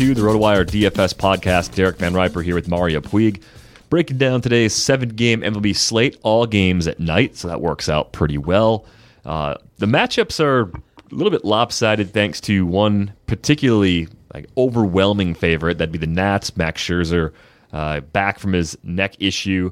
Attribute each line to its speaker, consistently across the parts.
Speaker 1: To the RotoWire DFS podcast. Derek Van Riper here with Mario Puig, breaking down today's seven-game MLB slate. All games at night, so that works out pretty well. Uh, the matchups are a little bit lopsided thanks to one particularly like overwhelming favorite. That'd be the Nats. Max Scherzer uh, back from his neck issue.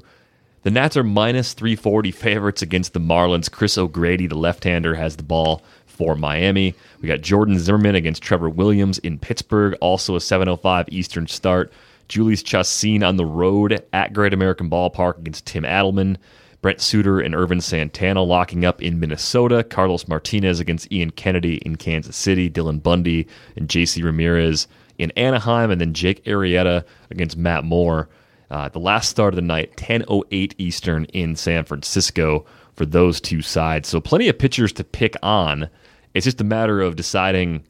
Speaker 1: The Nats are minus 340 favorites against the Marlins. Chris O'Grady, the left-hander, has the ball for Miami. We got Jordan Zimmermann against Trevor Williams in Pittsburgh, also a 7:05 Eastern start. Jhoulys Chacin on the road at Great American Ballpark against Tim Adleman. Brent Suter and Ervin Santana locking up in Minnesota. Carlos Martinez against Ian Kennedy in Kansas City. Dylan Bundy and JC Ramirez in Anaheim, and then Jake Arrieta against Matt Moore. Uh, the last start of the night, 10:08 Eastern in San Francisco for those two sides. So plenty of pitchers to pick on. It's just a matter of deciding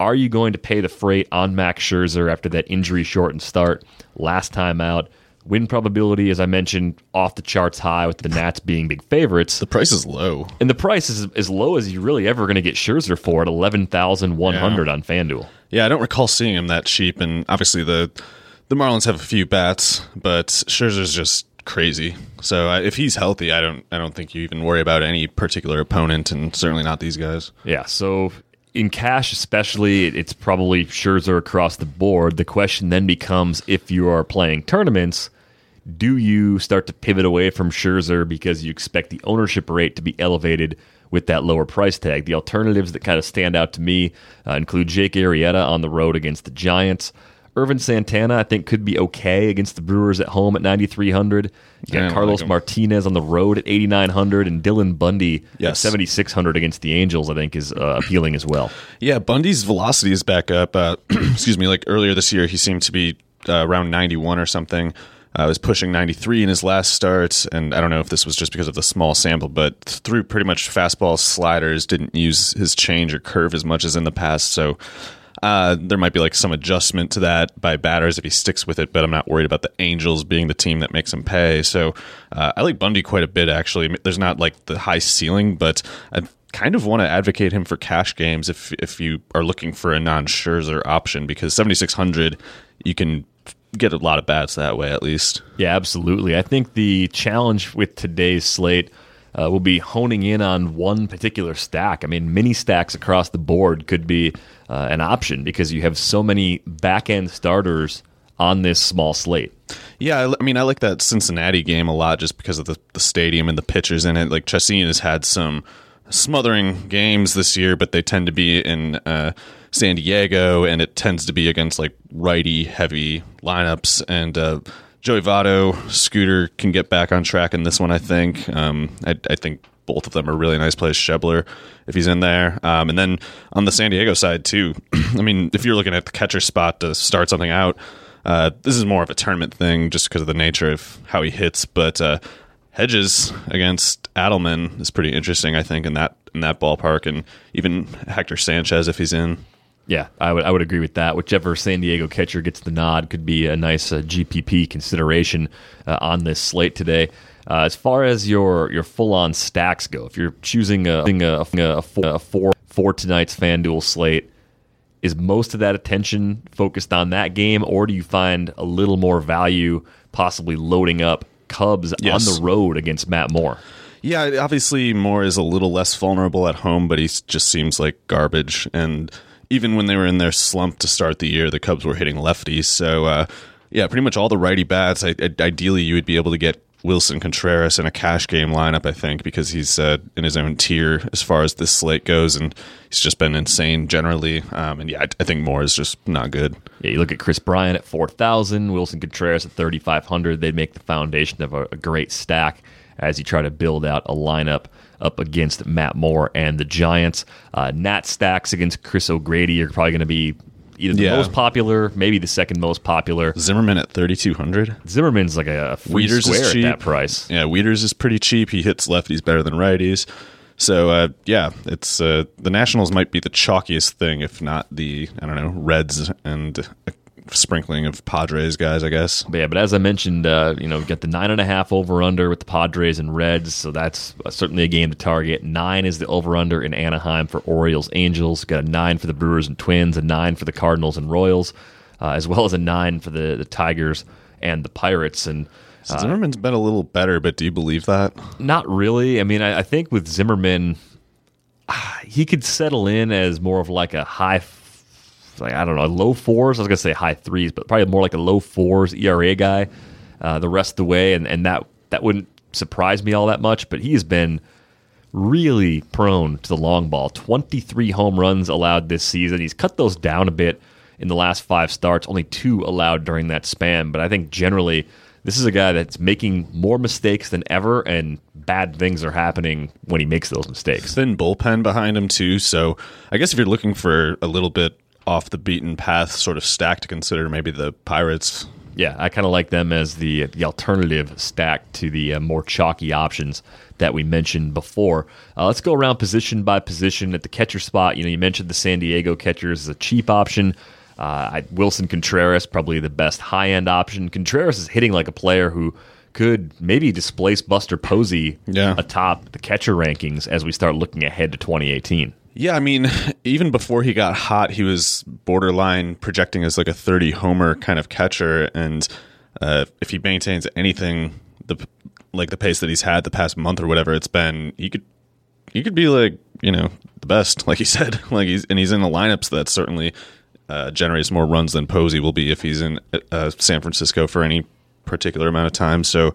Speaker 1: are you going to pay the freight on Max Scherzer after that injury shortened start last time out? Win probability, as I mentioned, off the charts high with the Nats being big favorites.
Speaker 2: The price is low.
Speaker 1: And the price is as low as you're really ever going to get Scherzer for at 11100
Speaker 2: Yeah.
Speaker 1: on FanDuel.
Speaker 2: Yeah, I don't recall seeing him that cheap. And obviously, the the Marlins have a few bats, but Scherzer's just crazy. So uh, if he's healthy, I don't I don't think you even worry about any particular opponent, and certainly not these guys.
Speaker 1: Yeah, so in cash, especially, it's probably Scherzer across the board. The question then becomes if you are playing tournaments, do you start to pivot away from Scherzer because you expect the ownership rate to be elevated with that lower price tag? The alternatives that kind of stand out to me uh, include Jake Arrieta on the road against the Giants. Ervin Santana, I think, could be okay against the Brewers at home at 9,300. You got Carlos
Speaker 2: like.
Speaker 1: Martinez on the road at 8,900, and Dylan Bundy at 7,600 against the Angels, I think, is uh, appealing as well.
Speaker 2: Yeah, Bundy's velocity is back up. Uh, excuse me, like earlier this year, he seemed to be uh, around 91 or something. Uh, was pushing 93 in his last start, and I don't know if this was just because of the small sample, but threw pretty much fastball sliders, didn't use his change or curve as much as in the past. So uh, there might be like some adjustment to that by batters if he sticks with it, but I'm not worried about the Angels being the team that makes him pay. So uh, I like Bundy quite a bit, actually. There's not like the high ceiling, but I kind of want to advocate him for cash games if if you are looking for a non Scherzer option because 7600 you can get a lot of bats that way at least.
Speaker 1: Yeah, absolutely. I think the challenge with today's slate uh, will be honing in on one particular stack. I mean, mini stacks across the board could be uh, an option because you have so many back end starters on this small slate.
Speaker 2: Yeah, I, mean, I like that Cincinnati game a lot just because of the, the stadium and the pitchers in it. Like Chacin has had some smothering games this year, but they tend to be in uh, San Diego, and it tends to be against like righty heavy lineups. And uh, Joey Votto, Scooter can get back on track in this one. I think. Um, I, I think both of them are really nice plays. Schebler, if he's in there, um, and then on the San Diego side too. I mean, if you're looking at the catcher spot to start something out, uh, this is more of a tournament thing just because of the nature of how he hits. But uh, Hedges against Adleman is pretty interesting, I think, in that in that ballpark, and even Hector Sanchez if he's in.
Speaker 1: Yeah, I would I would agree with that. Whichever San Diego catcher gets the nod could be a nice uh, GPP consideration uh, on this slate today. Uh, as far as your your full on stacks go, if you're choosing a a, a, four, a four for tonight's FanDuel slate, is most of that attention focused on that game, or do you find a little more value possibly loading up Cubs yes. on the road against Matt Moore?
Speaker 2: Yeah, obviously Moore is a little less vulnerable at home, but he just seems like garbage. And even when they were in their slump to start the year, the Cubs were hitting lefties. So uh, yeah, pretty much all the righty bats. I, I, ideally, you would be able to get Willson Contreras in a cash game lineup, I think, because he's uh, in his own tier as far as this slate goes, and he's just been insane generally. Um, and yeah, I, I, think Moore is just not good.
Speaker 1: Yeah, you look at Kris Bryant at four thousand, Willson Contreras at thirty five hundred. They'd make the foundation of a, a great stack as you try to build out a lineup up against Matt Moore and the Giants. Uh, Nat stacks against Chris O'Grady are probably going to be either the yeah. most popular, maybe the second most popular.
Speaker 2: Zimmerman at thirty two hundred.
Speaker 1: Zimmerman's like a free square at that price.
Speaker 2: Yeah, Wieters is pretty cheap. He hits lefties better than righties. So uh, yeah, it's uh, the Nationals might be the chalkiest thing, if not the I don't know Reds and sprinkling of Padres guys, I guess.
Speaker 1: But yeah, but as I mentioned, uh, you know, we got the nine and a half over under with the Padres and Reds, so that's certainly a game to target. Nine is the over under in Anaheim for Orioles Angels. Got a nine for the Brewers and Twins, a nine for the Cardinals and Royals, uh, as well as a nine for the the Tigers and the Pirates. And
Speaker 2: uh, Zimmermann's been a little better, but do you believe that?
Speaker 1: Not really. I mean, I, I think with Zimmermann, he could settle in as more of like a high like I don't know, low fours. I was gonna say high threes, but probably more like a low fours ERA guy uh, the rest of the way, and and that that wouldn't surprise me all that much. But he has been really prone to the long ball. Twenty three home runs allowed this season. He's cut those down a bit in the last five starts. Only two allowed during that span. But I think generally. This is a guy that's making more mistakes than ever, and bad things are happening when he makes those mistakes.
Speaker 2: Thin bullpen behind him too, so I guess if you're looking for a little bit off the beaten path sort of stack to consider. Maybe the Pirates.
Speaker 1: Yeah, I kind of like them as the the alternative stack to the uh, more chalky options that we mentioned before. Uh, let's go around position by position at the catcher spot. You know, you mentioned the San Diego catchers is a cheap option. Uh, I, Willson Contreras probably the best high end option. Contreras is hitting like a player who could maybe displace Buster Posey yeah. atop the catcher rankings as we start looking ahead to 2018.
Speaker 2: Yeah, I mean, even before he got hot, he was borderline projecting as like a 30 homer kind of catcher. And uh, if he maintains anything, the like the pace that he's had the past month or whatever it's been, he could he could be like you know the best, like he said. Like he's and he's in the lineups that certainly uh, generates more runs than Posey will be if he's in uh, San Francisco for any particular amount of time. So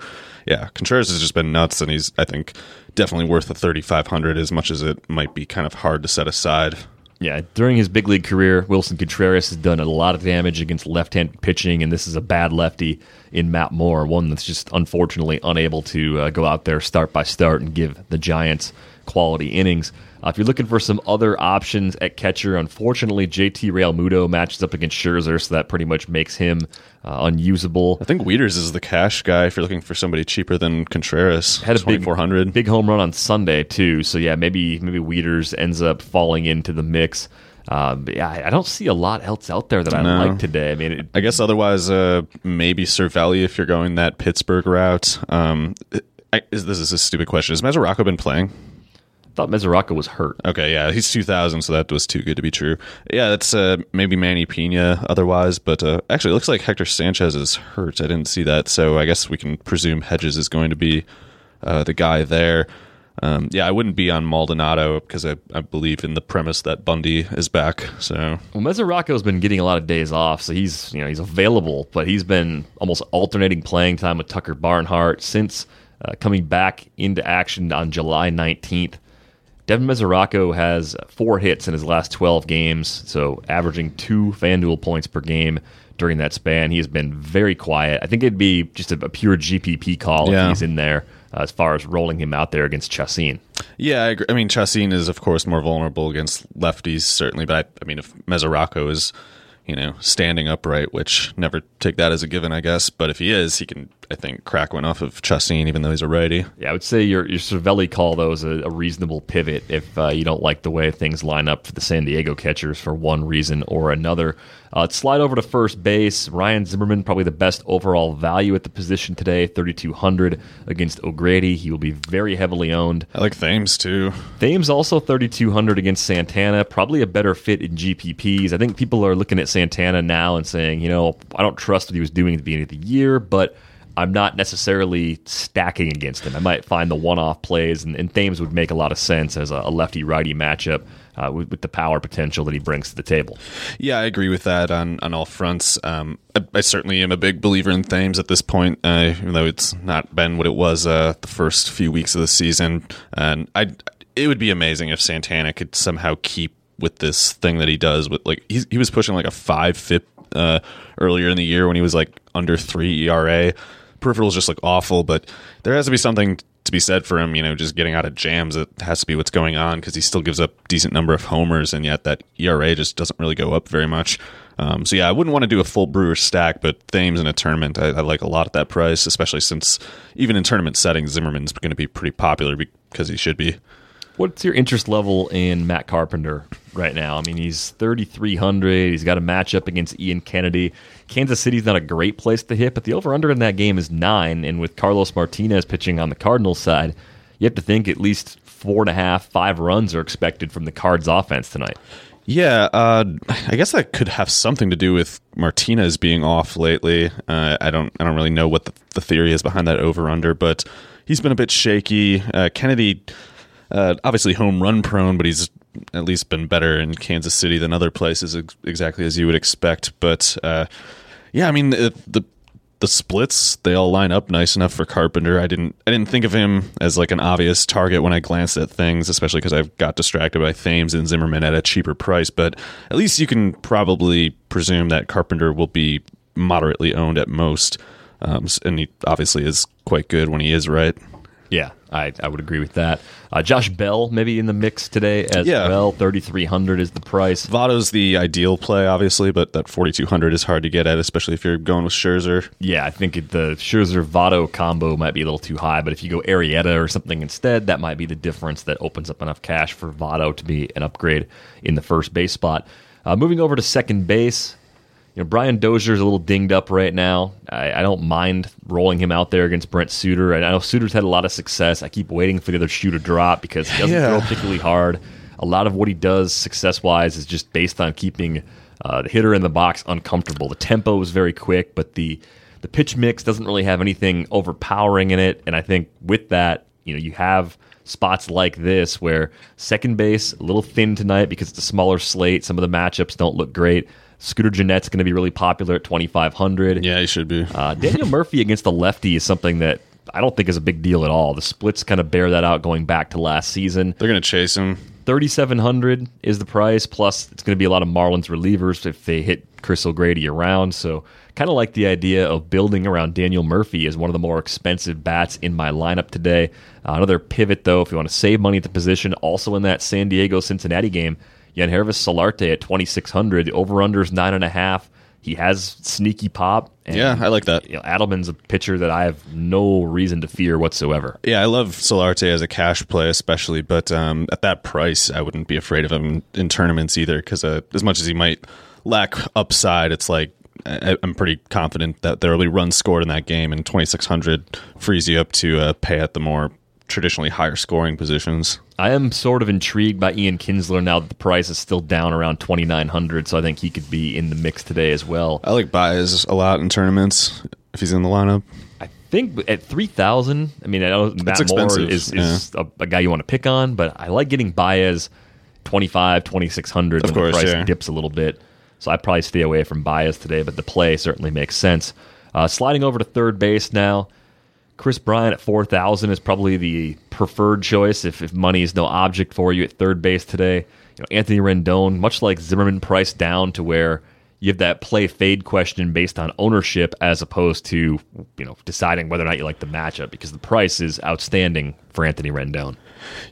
Speaker 2: yeah, Contreras has just been nuts, and he's I think definitely worth the thirty five hundred as much as it might be kind of hard to set aside.
Speaker 1: Yeah, during his big league career, Willson Contreras has done a lot of damage against left hand pitching, and this is a bad lefty in Matt Moore, one that's just unfortunately unable to uh, go out there start by start and give the Giants quality innings. Uh, if you're looking for some other options at catcher, unfortunately, JT Realmuto matches up against Scherzer, so that pretty much makes him uh, unusable.
Speaker 2: I think Wieters is the cash guy if you're looking for somebody cheaper than Contreras.
Speaker 1: Had a big 400, big home run on Sunday too. So yeah, maybe maybe Wieters ends up falling into the mix. Um, yeah, I don't see a lot else out there that I no. like today. I mean, it,
Speaker 2: I guess otherwise, uh, maybe Cervelli if you're going that Pittsburgh route. Um, I, is, this is a stupid question. Has Mesoraco been playing?
Speaker 1: Thought Mesoraco was hurt.
Speaker 2: Okay, yeah, he's 2000, so that was too good to be true. Yeah, that's uh, maybe Manny Pena otherwise, but uh, actually, it looks like Hector Sanchez is hurt. I didn't see that, so I guess we can presume Hedges is going to be uh, the guy there. Um, yeah, I wouldn't be on Maldonado because I, I believe in the premise that Bundy is back. So
Speaker 1: Well, Mesoraco's been getting a lot of days off, so he's you know he's available, but he's been almost alternating playing time with Tucker Barnhart since uh, coming back into action on July 19th. Devin Mesoraco has four hits in his last 12 games, so averaging two FanDuel points per game during that span. He has been very quiet. I think it'd be just a, a pure GPP call
Speaker 2: Yeah.
Speaker 1: if he's in there uh, as far as rolling him out there against Chacin.
Speaker 2: yeah, I, agree. I mean Chacin is of course more vulnerable against lefties certainly, but I, I mean if Mesoraco is you know standing upright, which never take that as a given, I guess. But if he is, he can I think crack went off of Chacin even though he's a righty.
Speaker 1: Yeah, I would say your your Cervelli call though is a, a reasonable pivot if uh, you don't like the way things line up for the San Diego catchers for one reason or another. Uh, slide over to first base. Ryan Zimmerman, probably the best overall value at the position today, 3,200 against O'Grady. He will be very heavily owned.
Speaker 2: I like Thames too.
Speaker 1: Thames also 3,200 against Santana. Probably a better fit in GPPs. I think people are looking at Santana now and saying, you know, I don't trust what he was doing at the beginning of the year, but I'm not necessarily stacking against him. I might find the one-off plays, and, and Thames would make a lot of sense as a, a lefty-righty matchup uh, with, with the power potential that he brings to the table.
Speaker 2: Yeah, I agree with that on, on all fronts. Um, I, I certainly am a big believer in Thames at this point, uh, even though it's not been what it was uh, the first few weeks of the season. And I, it would be amazing if Santana could somehow keep with this thing that he does. With like he was pushing like a five FIP uh, earlier in the year when he was like under three ERA. Peripherals just look awful, but there has to be something to be said for him, you know, just getting out of jams. It has to be what's going on because he still gives up decent number of homers, and yet that ERA just doesn't really go up very much. Um, so yeah, I wouldn't want to do a full Brewer stack, but Thames in a tournament, I, I like a lot at that price, especially since even in tournament settings, Zimmerman's going to be pretty popular because he should be.
Speaker 1: What's your interest level in Matt Carpenter right now? I mean, he's 3,300. He's got a matchup against Ian Kennedy. Kansas City's not a great place to hit, but the over under in that game is nine. And with Carlos Martinez pitching on the Cardinals side, you have to think at least four and a half, five runs are expected from the Cards offense tonight.
Speaker 2: Yeah, uh, I guess that could have something to do with Martinez being off lately. Uh, I don't, I don't really know what the, the theory is behind that over under, but he's been a bit shaky. Uh, Kennedy, uh, obviously home run prone, but he's at least been better in Kansas City than other places, ex- exactly as you would expect. But uh, yeah, I mean the, the the splits they all line up nice enough for Carpenter. I didn't I didn't think of him as like an obvious target when I glanced at things, especially because I got distracted by Thames and Zimmerman at a cheaper price. But at least you can probably presume that Carpenter will be moderately owned at most, um, and he obviously is quite good when he is right.
Speaker 1: Yeah, I, I would agree with that. Uh, Josh Bell maybe in the mix today as
Speaker 2: Yeah.
Speaker 1: well. 3,300 is the price.
Speaker 2: Votto's the ideal play, obviously, but that 4200 is hard to get at, especially if you're going with Scherzer.
Speaker 1: Yeah, I think the Scherzer Votto combo might be a little too high, but if you go Arrieta or something instead, that might be the difference that opens up enough cash for Votto to be an upgrade in the first base spot. Uh, moving over to second base, you know Brian Dozier's a little dinged up right now. I, I don't mind rolling him out there against Brent Suter. I know Suter's had a lot of success. I keep waiting for the other shoe to drop because he doesn't
Speaker 2: Yeah.
Speaker 1: throw particularly hard. A lot of what he does success wise is just based on keeping uh, the hitter in the box uncomfortable. The tempo is very quick, but the the pitch mix doesn't really have anything overpowering in it. And I think with that, you know, you have spots like this where second base a little thin tonight because it's a smaller slate. Some of the matchups don't look great. Scooter Gennett's going to be really popular at 2,500.
Speaker 2: Yeah, he should be.
Speaker 1: Uh, Daniel Murphy against the lefty is something that I don't think is a big deal at all. The splits kind of bear that out going back to last season.
Speaker 2: They're going to chase him.
Speaker 1: 3700 is the price plus it's going to be a lot of marlins relievers if they hit chris o'grady around so kind of like the idea of building around daniel murphy as one of the more expensive bats in my lineup today uh, another pivot though if you want to save money at the position also in that san diego cincinnati game Yangervis Solarte at 2600 the over-under is 9.5 he has sneaky pop and,
Speaker 2: Yeah, I like that.
Speaker 1: you know, adleman's a pitcher that i have no reason to fear whatsoever
Speaker 2: Yeah, I love Solarte as a cash play, especially, but um, at that price, I wouldn't be afraid of him in tournaments either. Because uh, as much as he might lack upside, it's like I, I'm pretty confident that there will be runs scored in that game, and 2600 frees you up to uh, pay at the more traditionally higher scoring positions.
Speaker 1: I am sort of intrigued by Ian Kinsler now that the price is still down around 2900 so I think he could be in the mix today as well.
Speaker 2: I like Baez a lot in tournaments if he's in the lineup.
Speaker 1: I think at three thousand. I mean, I know Matt Moore is, is a, a guy you want to pick on, but I like getting Baez 25, 2600
Speaker 2: Of
Speaker 1: when
Speaker 2: course,
Speaker 1: the price
Speaker 2: yeah.
Speaker 1: dips a little bit. So I probably stay away from Baez today, but the play certainly makes sense. Uh, sliding over to third base now. Kris Bryant at 4,000 is probably the preferred choice if, if money is no object for you at third base today. You know, Anthony Rendon, much like Zimmerman, priced down to where you have that play fade question based on ownership as opposed to you know deciding whether or not you like the matchup because the price is outstanding for Anthony Rendon.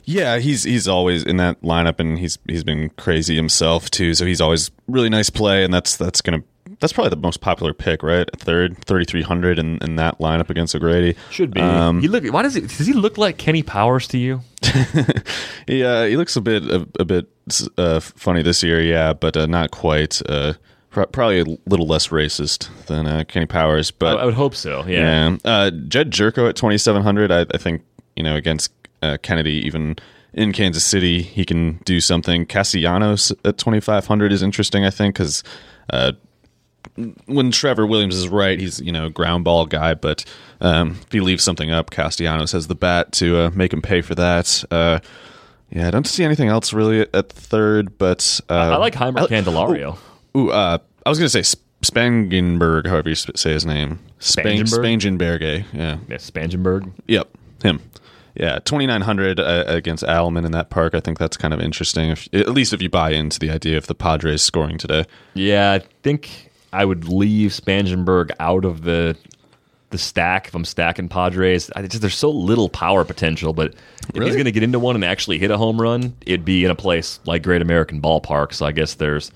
Speaker 2: Yeah, he's he's always in that lineup, and he's he's been crazy himself too. So he's always really nice play, and that's that's gonna that's probably the most popular pick, right? Third, thirty three hundred in, in that lineup against O'Grady.
Speaker 1: Should be.
Speaker 2: Um,
Speaker 1: he look. Why does he? Does he look like Kenny Powers to you?
Speaker 2: he uh, he looks a bit a, a bit uh, funny this year, yeah, but uh, not quite. Uh, pro- probably a little less racist than uh, Kenny Powers, but
Speaker 1: I would hope so. Yeah.
Speaker 2: Yeah. Uh, Jedd Gyorko at 2,700. I, I think, you know, against uh, Kennedy, even in Kansas City, he can do something. Castellanos at 2,500 is interesting, I think, because uh, when Trevor Williams is right, he's, you know, ground ball guy, but um, if he leaves something up, Castellanos has the bat to uh, make him pay for that. Uh, yeah, I don't see anything else really at, at third, but uh,
Speaker 1: I like Jeimer Candelario.
Speaker 2: Ooh, uh, I was going to say Sp- Spangenberg, however you say his name. Spang-
Speaker 1: Spangenberg?
Speaker 2: Spangenberg, yeah.
Speaker 1: Yeah, Spangenberg.
Speaker 2: Yep, him. Yeah, 2,900 uh, against Adleman in that park. I think that's kind of interesting, if, at least if you buy into the idea of the Padres scoring today.
Speaker 1: Yeah, I think I would leave Spangenberg out of the the stack if I'm stacking Padres. I just there's so little power potential, but if he's going to get into one and actually hit a home run, it'd be in a place like Great American Ballpark. So I guess there's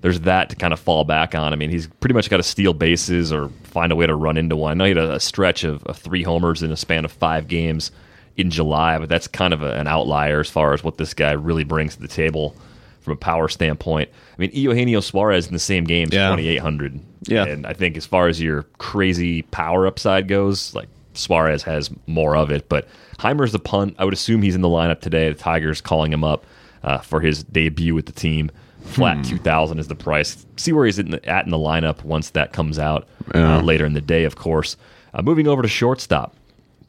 Speaker 1: there's that to kind of fall back on. I mean, he's pretty much got to steal bases or find a way to run into one. I know he had a, a stretch of, of three homers in a span of five games in July, but that's kind of a, an outlier as far as what this guy really brings to the table from a power standpoint. I mean, Eugenio Suarez in the same game is
Speaker 2: Yeah.
Speaker 1: 2,800.
Speaker 2: Yeah.
Speaker 1: And I think as far as your crazy power upside goes, like Suarez has more of it. But Jeimer's the punt. I would assume he's in the lineup today. The Tigers calling him up uh, for his debut with the team. Flat 2000 is the price. See where he's in the, at in the lineup once that comes out uh, later in the day, of course. Uh, moving over to shortstop.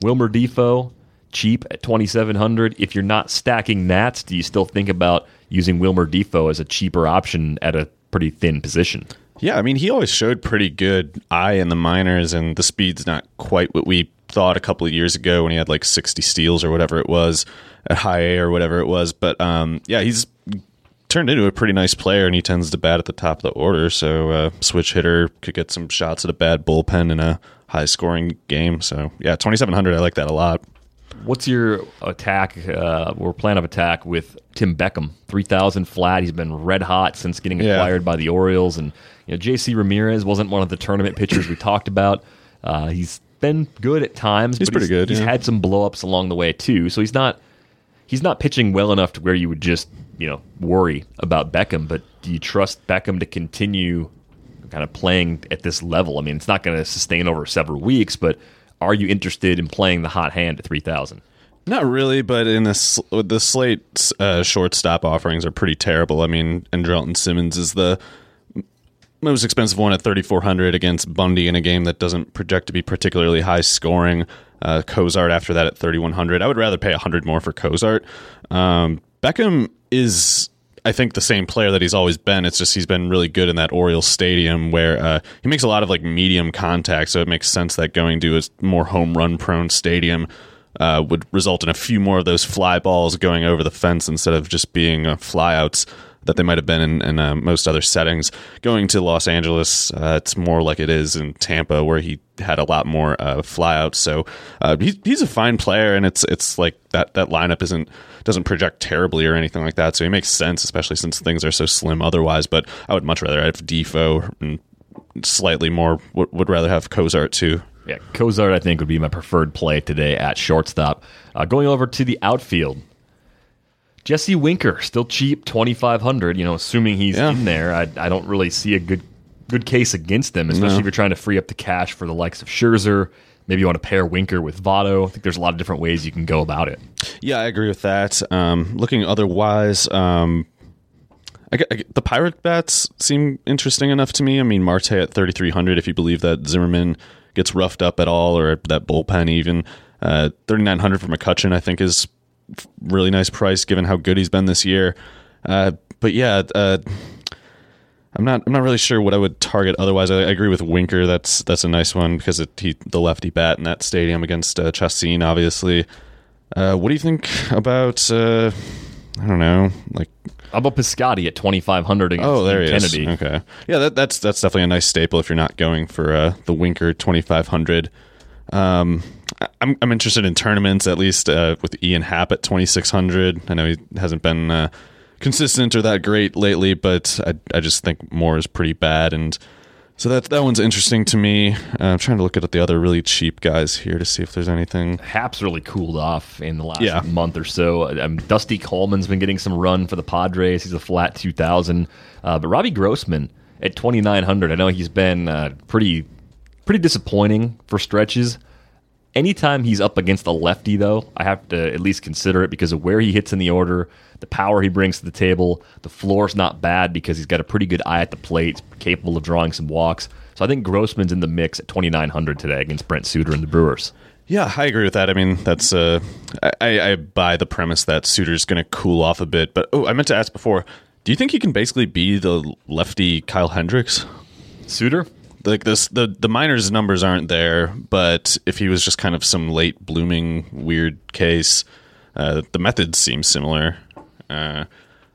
Speaker 1: Wilmer Difo, cheap at 2700 If you're not stacking Nats, do you still think about using Wilmer Difo as a cheaper option at a pretty thin position?
Speaker 2: Yeah, I mean, he always showed pretty good eye in the minors, and the speed's not quite what we thought a couple of years ago when he had like 60 steals or whatever it was at high A or whatever it was. But um, yeah, he's turned into a pretty nice player, and he tends to bat at the top of the order. So uh, switch hitter could get some shots at a bad bullpen in a high scoring game. So yeah, 2700, I like that a lot.
Speaker 1: What's your attack uh, or plan of attack with Tim Beckham? 3,000 flat. He's been red hot since getting
Speaker 2: Yeah.
Speaker 1: acquired by the Orioles. And you know, J.C. Ramirez wasn't one of the tournament pitchers we talked about. Uh, he's been good at times.
Speaker 2: He's
Speaker 1: but
Speaker 2: pretty good,
Speaker 1: He's
Speaker 2: yeah.
Speaker 1: had some blowups along the way, too. So he's not he's not pitching well enough to where you would just you know worry about Beckham. But do you trust Beckham to continue kind of playing at this level? I mean, it's not going to sustain over several weeks, but are you interested in playing the hot hand at three thousand?
Speaker 2: Not really, but in this the slate uh, shortstop offerings are pretty terrible. I mean, Andrelton Simmons is the most expensive one at 3400 against Bundy in a game that doesn't project to be particularly high scoring. Uh, Cozart after that at 3100. I would rather pay 100 more for Cozart. Um, Beckham is I think the same player that he's always been. It's just he's been really good in that Orioles stadium where uh, he makes a lot of like medium contact. So it makes sense that going to a more home run prone stadium uh, would result in a few more of those fly balls going over the fence instead of just being uh, flyouts that they might have been in, in uh, most other settings. Going to Los Angeles, uh, it's more like it is in Tampa, where he had a lot more uh, flyouts. So uh, he's he's a fine player, and it's it's like that that lineup isn't doesn't project terribly or anything like that. So he makes sense, especially since things are so slim otherwise. But I would much rather have Difo and slightly more would, would rather have Cozart too.
Speaker 1: Yeah, Cozart, I think, would be my preferred play today at shortstop. Uh, going over to the outfield, Jesse Winker, still cheap, twenty five hundred. You know, assuming he's
Speaker 2: Yeah.
Speaker 1: in there, I, I don't really see a good good case against him, especially
Speaker 2: No.
Speaker 1: if you're trying to free up the cash for the likes of Scherzer. Maybe you want to pair Winker with Votto. I think there's a lot of different ways you can go about it.
Speaker 2: Yeah, I agree with that. Um, looking otherwise, um, I, I the pirate bats seem interesting enough to me. I mean, Marte at 3,300, if you believe that Zimmermann gets roughed up at all, or that bullpen even. Uh, 3900 for McCutchen, I think, is really nice price given how good he's been this year. Uh, but yeah, uh, I'm not. I'm not really sure what I would target. Otherwise, I, I agree with Winker. That's that's a nice one because it, he the lefty bat in that stadium against uh, Chacin, obviously. Uh, what do you think about? Uh, I don't know, like
Speaker 1: How about Piscotti at 2,500 against
Speaker 2: oh, there he
Speaker 1: Kennedy?
Speaker 2: is. Okay, yeah, that, that's that's definitely a nice staple if you're not going for uh, the Winker 2500. Um, I'm I'm interested in tournaments at least uh, with Ian Happ at 2600. I know he hasn't been uh, consistent or that great lately, but I I just think Moore is pretty bad and. So that that one's interesting to me. Uh, I'm trying to look at the other really cheap guys here to see if there's anything.
Speaker 1: Happ's really cooled off in the last
Speaker 2: Yeah.
Speaker 1: month or so. Um, Dusty Coleman's been getting some run for the Padres. He's a flat 2,000. Uh, but Robbie Grossman at 2,900. I know he's been uh, pretty pretty disappointing for stretches. Anytime he's up against a lefty, though, I have to at least consider it because of where he hits in the order, the power he brings to the table. The floor's not bad because he's got a pretty good eye at the plate, capable of drawing some walks. So I think Grossman's in the mix at 2,900 today against Brent Suter and the Brewers.
Speaker 2: Yeah, I agree with that. I mean, that's uh, I, I buy the premise that Suter's going to cool off a bit. But oh, I meant to ask before. Do you think he can basically be the lefty Kyle Hendricks?
Speaker 1: Suter?
Speaker 2: Like this, the the minors numbers aren't there, but if he was just kind of some late blooming weird case, uh, the methods seem similar. Uh,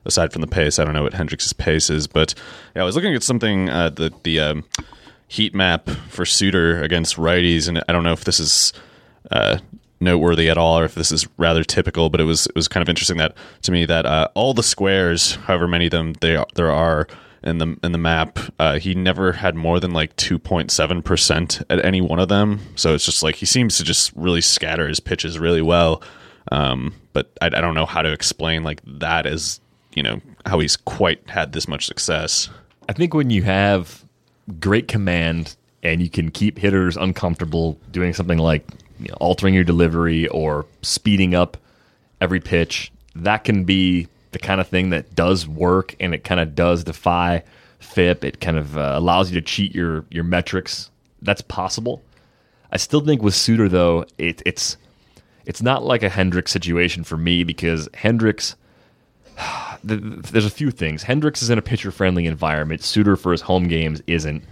Speaker 2: aside from the pace, I don't know what Hendricks' pace is, but yeah, I was looking at something uh, the the um, heat map for Suter against righties, and I don't know if this is uh, noteworthy at all or if this is rather typical, but it was it was kind of interesting that to me that uh, all the squares, however many of them they there are in the in the map, uh, he never had more than like two point seven percent at any one of them. So it's just like he seems to just really scatter his pitches really well. Um, but I, I don't know how to explain like that as you know how he's quite had this much success.
Speaker 1: I think when you have great command and you can keep hitters uncomfortable doing something like you know, altering your delivery or speeding up every pitch, that can be the kind of thing that does work and it kind of does defy FIP. It kind of uh, allows you to cheat your your metrics. That's possible. I still think with Suter though, it, it's it's not like a Hendricks situation for me because Hendricks th- th- there's a few things. Hendricks is in a pitcher friendly environment. Suter for his home games isn't,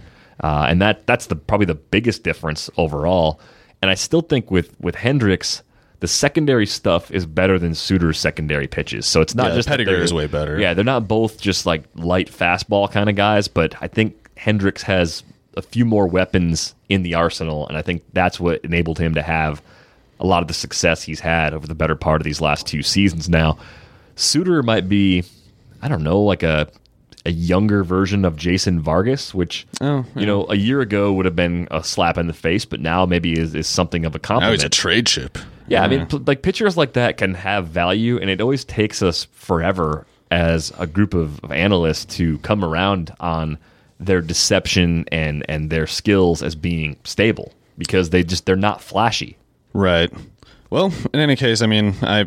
Speaker 1: uh, and that that's the probably the biggest difference overall. And I still think with with Hendricks, the secondary stuff is better than Suter's secondary pitches. So it's not
Speaker 2: Yeah,
Speaker 1: just that
Speaker 2: pedigree
Speaker 1: they're-
Speaker 2: is way better.
Speaker 1: Yeah, they're not both just like light fastball kind of guys, but I think Hendricks has a few more weapons in the arsenal, and I think that's what enabled him to have a lot of the success he's had over the better part of these last two seasons now. Suter might be, I don't know, like a a younger version of Jason Vargas, which
Speaker 2: Oh,
Speaker 1: you know a year ago would have been a slap in the face, but now maybe is, is something of a compliment.
Speaker 2: Now
Speaker 1: compliment.
Speaker 2: he's a trade chip.
Speaker 1: Yeah, I mean, p- like pictures like that can have value, and it always takes us forever as a group of, of analysts to come around on their deception and and their skills as being stable because they just they're not flashy.
Speaker 2: Right. Well, in any case, I mean, I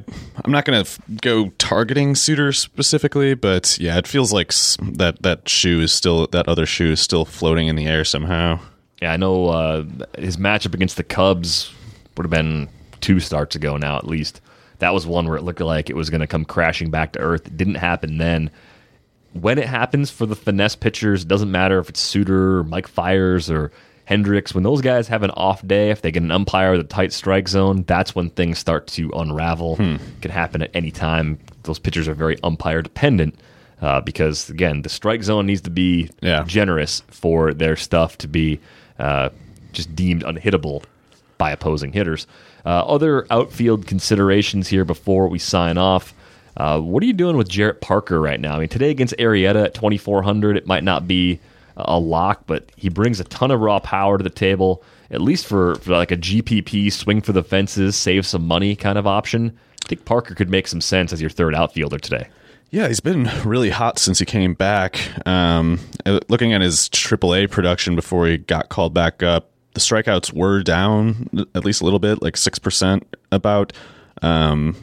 Speaker 2: I'm not going to f- go targeting Suter specifically, but yeah, it feels like s- that that shoe is still that other shoe is still floating in the air somehow.
Speaker 1: Yeah, I know uh, his matchup against the Cubs would have been two starts ago now, at least. That was one where it looked like it was going to come crashing back to earth. It didn't happen then. When it happens for the finesse pitchers, it doesn't matter if it's Suter, or Mike Fiers, or Hendricks. When those guys have an off day, if they get an umpire with a tight strike zone, that's when things start to unravel. Can happen at any time. Those pitchers are very umpire dependent uh, because, again, the strike zone needs to be
Speaker 2: Yeah.
Speaker 1: generous for their stuff to be uh, just deemed unhittable by opposing hitters. Uh, other outfield considerations here before we sign off. Uh, what are you doing with Jarrett Parker right now? I mean, today against Arrieta at 2,400, it might not be a lock, but he brings a ton of raw power to the table, at least for, for like a GPP swing for the fences, save some money kind of option. I think Parker could make some sense as your third outfielder today.
Speaker 2: Yeah, he's been really hot since he came back. Um, uh, looking at his AAA production before he got called back up, the strikeouts were down at least a little bit, like six percent. About, um,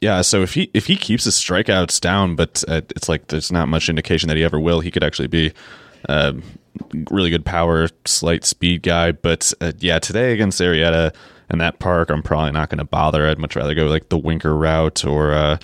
Speaker 2: yeah. So if he if he keeps his strikeouts down, but uh, it's like there's not much indication that he ever will, he could actually be uh, really good power, slight speed guy. But uh, yeah, today against Arrieta and that park, I'm probably not going to bother. I'd much rather go like the Winker route or uh,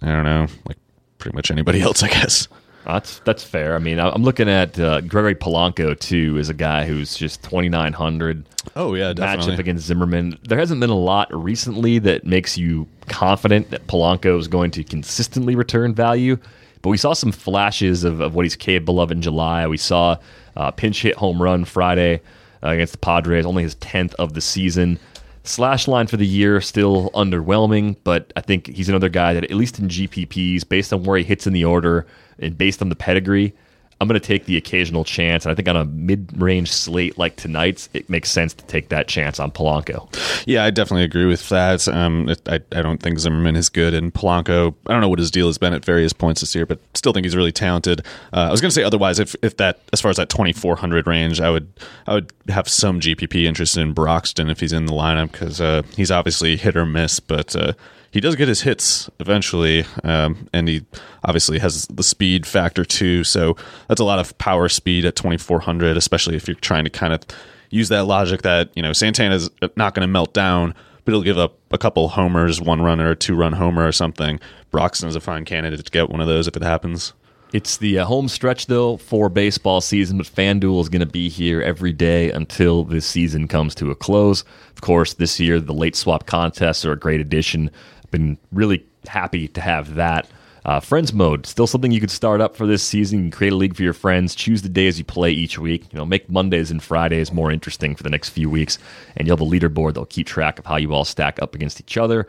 Speaker 2: I don't know, like pretty much anybody else, I guess.
Speaker 1: That's that's fair. I mean, I'm looking at uh, Gregory Polanco too, Is a guy who's just 2,900.
Speaker 2: Oh yeah, definitely.
Speaker 1: matchup against Zimmermann. There hasn't been a lot recently that makes you confident that Polanco is going to consistently return value. But we saw some flashes of, of what he's capable of in July. We saw uh, pinch hit home run Friday uh, against the Padres, only his 10th of the season. Slash line for the year still underwhelming, but I think he's another guy that at least in GPPs, based on where he hits in the order and based on the pedigree, I'm going to take the occasional chance. And I think on a mid-range slate like tonight's, it makes sense to take that chance on Polanco.
Speaker 2: Yeah, I definitely agree with that. Um, I, I don't think Zimmermann is good, and Polanco. I don't know what his deal has been at various points this year, but still think he's really talented. Uh, I was going to say otherwise, if if that as far as that 2400 range, I would I would have some GPP interest in Broxton if he's in the lineup because uh, he's obviously hit or miss, but. Uh, he does get his hits eventually, um, and he obviously has the speed factor too. So that's a lot of power speed at 2400, especially if you're trying to kind of use that logic that you know Santana's not going to melt down, but he'll give up a couple homers, one runner, a two run homer or something. Broxton is a fine candidate to get one of those if it happens.
Speaker 1: It's the uh, home stretch, though, for baseball season, but FanDuel is going to be here every day until this season comes to a close. Of course, this year, the late swap contests are a great addition been really happy to have that. Uh, friends mode, still something you could start up for this season. You can create a league for your friends, choose the days you play each week. You know, make Mondays and Fridays more interesting for the next few weeks, and you'll have a leaderboard that'll keep track of how you all stack up against each other.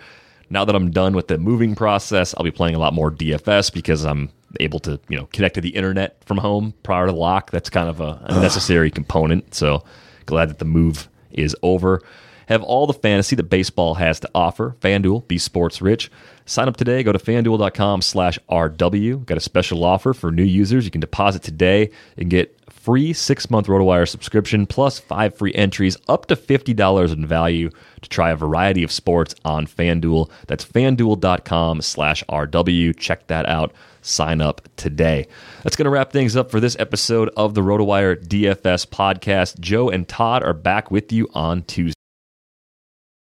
Speaker 1: Now that I'm done with the moving process, I'll be playing a lot more DFS because I'm able to, you know, connect to the internet from home prior to lock. That's kind of a, a necessary component. So glad that the move is over. Have all the fantasy that baseball has to offer. FanDuel, be sports rich. Sign up today. Go to fanduel.com slash RW. Got a special offer for new users. You can deposit today and get free six month RotoWire subscription plus five free entries up to $50 in value to try a variety of sports on FanDuel. That's fanduel.com slash RW. Check that out. Sign up today. That's going to wrap things up for this episode of the RotoWire DFS podcast. Joe and Todd are back with you on Tuesday.